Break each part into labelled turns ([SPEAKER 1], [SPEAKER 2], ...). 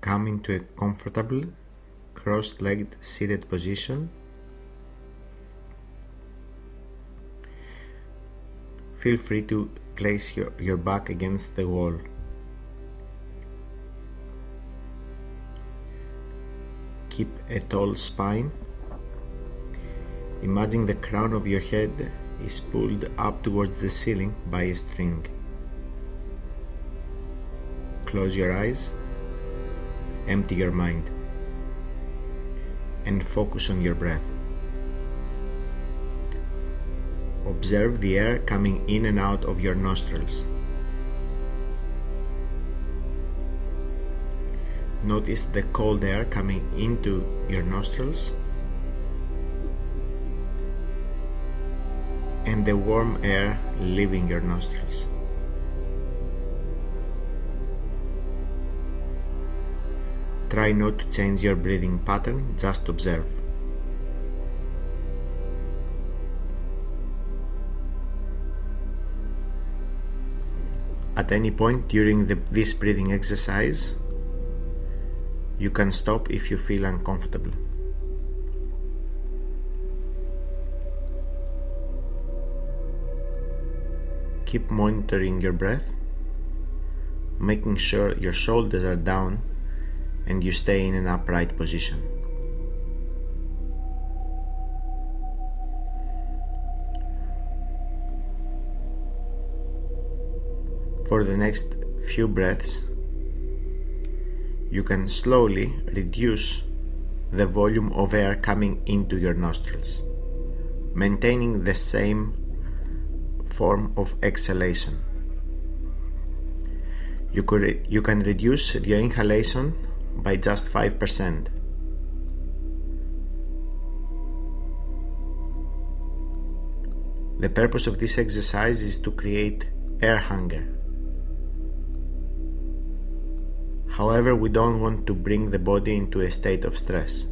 [SPEAKER 1] come into a comfortable cross-legged seated position. Feel free to place your, your back against the wall. Keep a tall spine. Imagine the crown of your head is pulled up towards the ceiling by a string. Close your eyes, empty your mind, and focus on your breath. Observe the air coming in and out of your nostrils. Notice the cold air coming into your nostrils and the warm air leaving your nostrils. Try not to change your breathing pattern, just observe. At any point during the, this breathing exercise, you can stop if you feel uncomfortable. Keep monitoring your breath, making sure your shoulders are down and you stay in an upright position. For the next few breaths, you can slowly reduce the volume of air coming into your nostrils, maintaining the same form of exhalation. You, could, you can reduce your inhalation by just 5%. The purpose of this exercise is to create air hunger. However, we don't want to bring the body into a state of stress.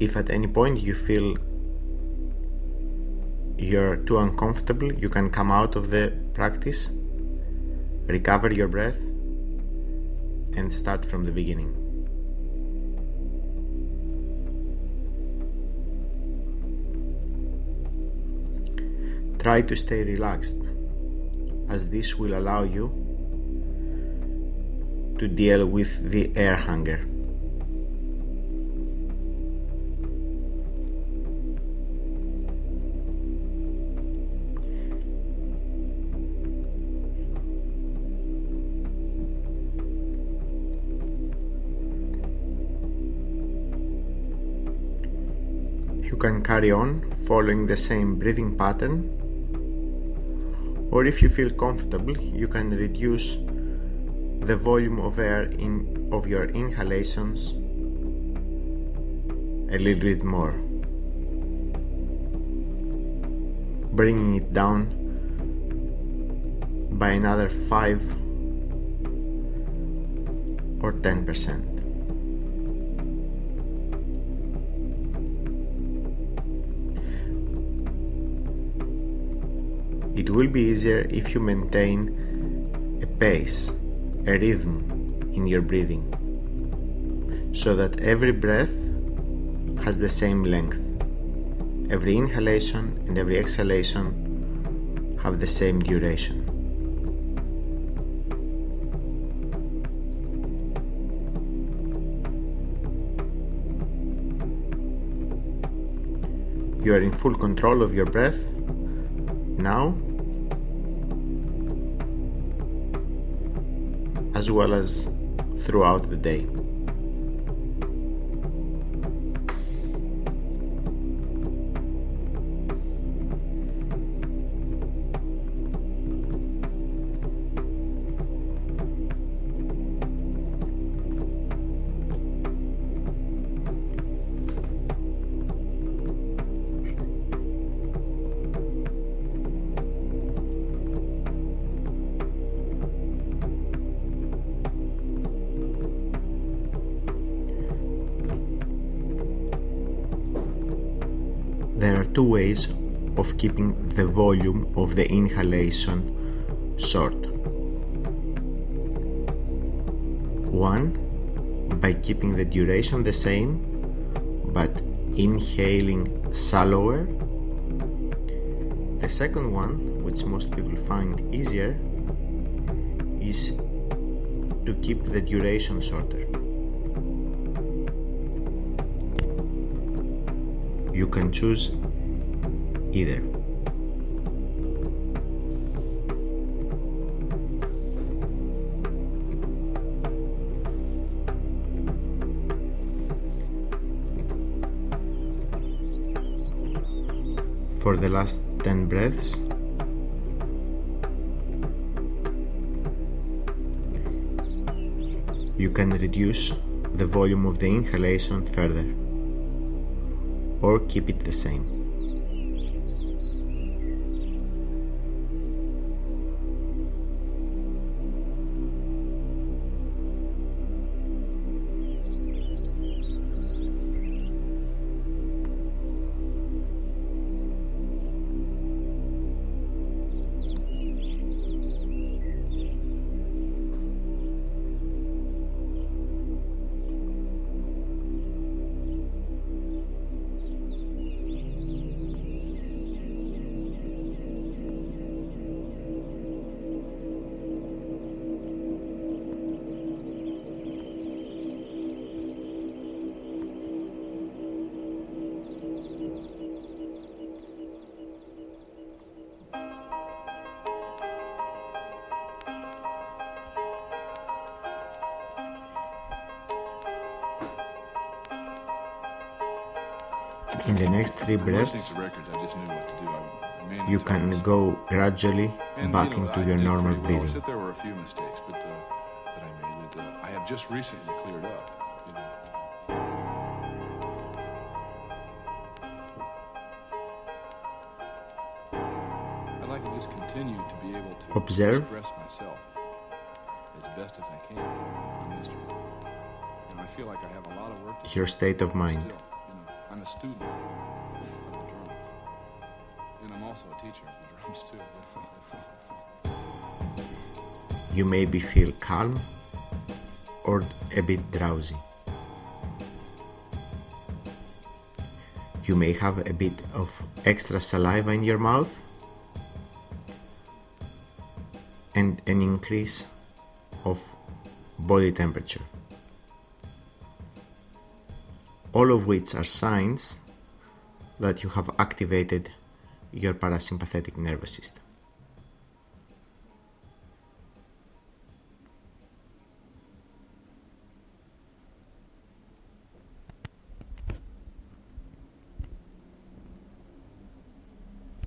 [SPEAKER 1] If at any point you feel you're too uncomfortable, you can come out of the practice recover your breath, and start from the beginning. Try to stay relaxed, as this will allow you to deal with the air hunger. You can carry on following the same breathing pattern, or if you feel comfortable, you can reduce the volume of air in of your inhalations a little bit more, bringing it down by another 5 or 10 percent. It will be easier if you maintain a pace, a rhythm in your breathing, so that every breath has the same length. Every inhalation and every exhalation have the same duration. You are in full control of your breath now well as throughout the day. There are two ways of keeping the volume of the inhalation short. One, by keeping the duration the same but inhaling shallower. The second one, which most people find easier, is to keep the duration shorter. You can choose either. For the last 10 breaths, you can reduce the volume of the inhalation further or keep it the same. In the next three breaths, you can go gradually back into your normal breathing.
[SPEAKER 2] There were a few mistakes, but uh, that I made that uh, I have just recently cleared up. I'd like to just continue to be able to
[SPEAKER 1] Observe.
[SPEAKER 2] myself as best as I can on this instrument. And I feel like I have a lot of work to
[SPEAKER 1] Your state of mind.
[SPEAKER 2] I'm a student of the drums. And I'm also a teacher of the drums too.
[SPEAKER 1] You maybe feel calm or a bit drowsy. You may have a bit of extra saliva in your mouth and an increase of body temperature. All of which are signs that you have activated your parasympathetic nervous system.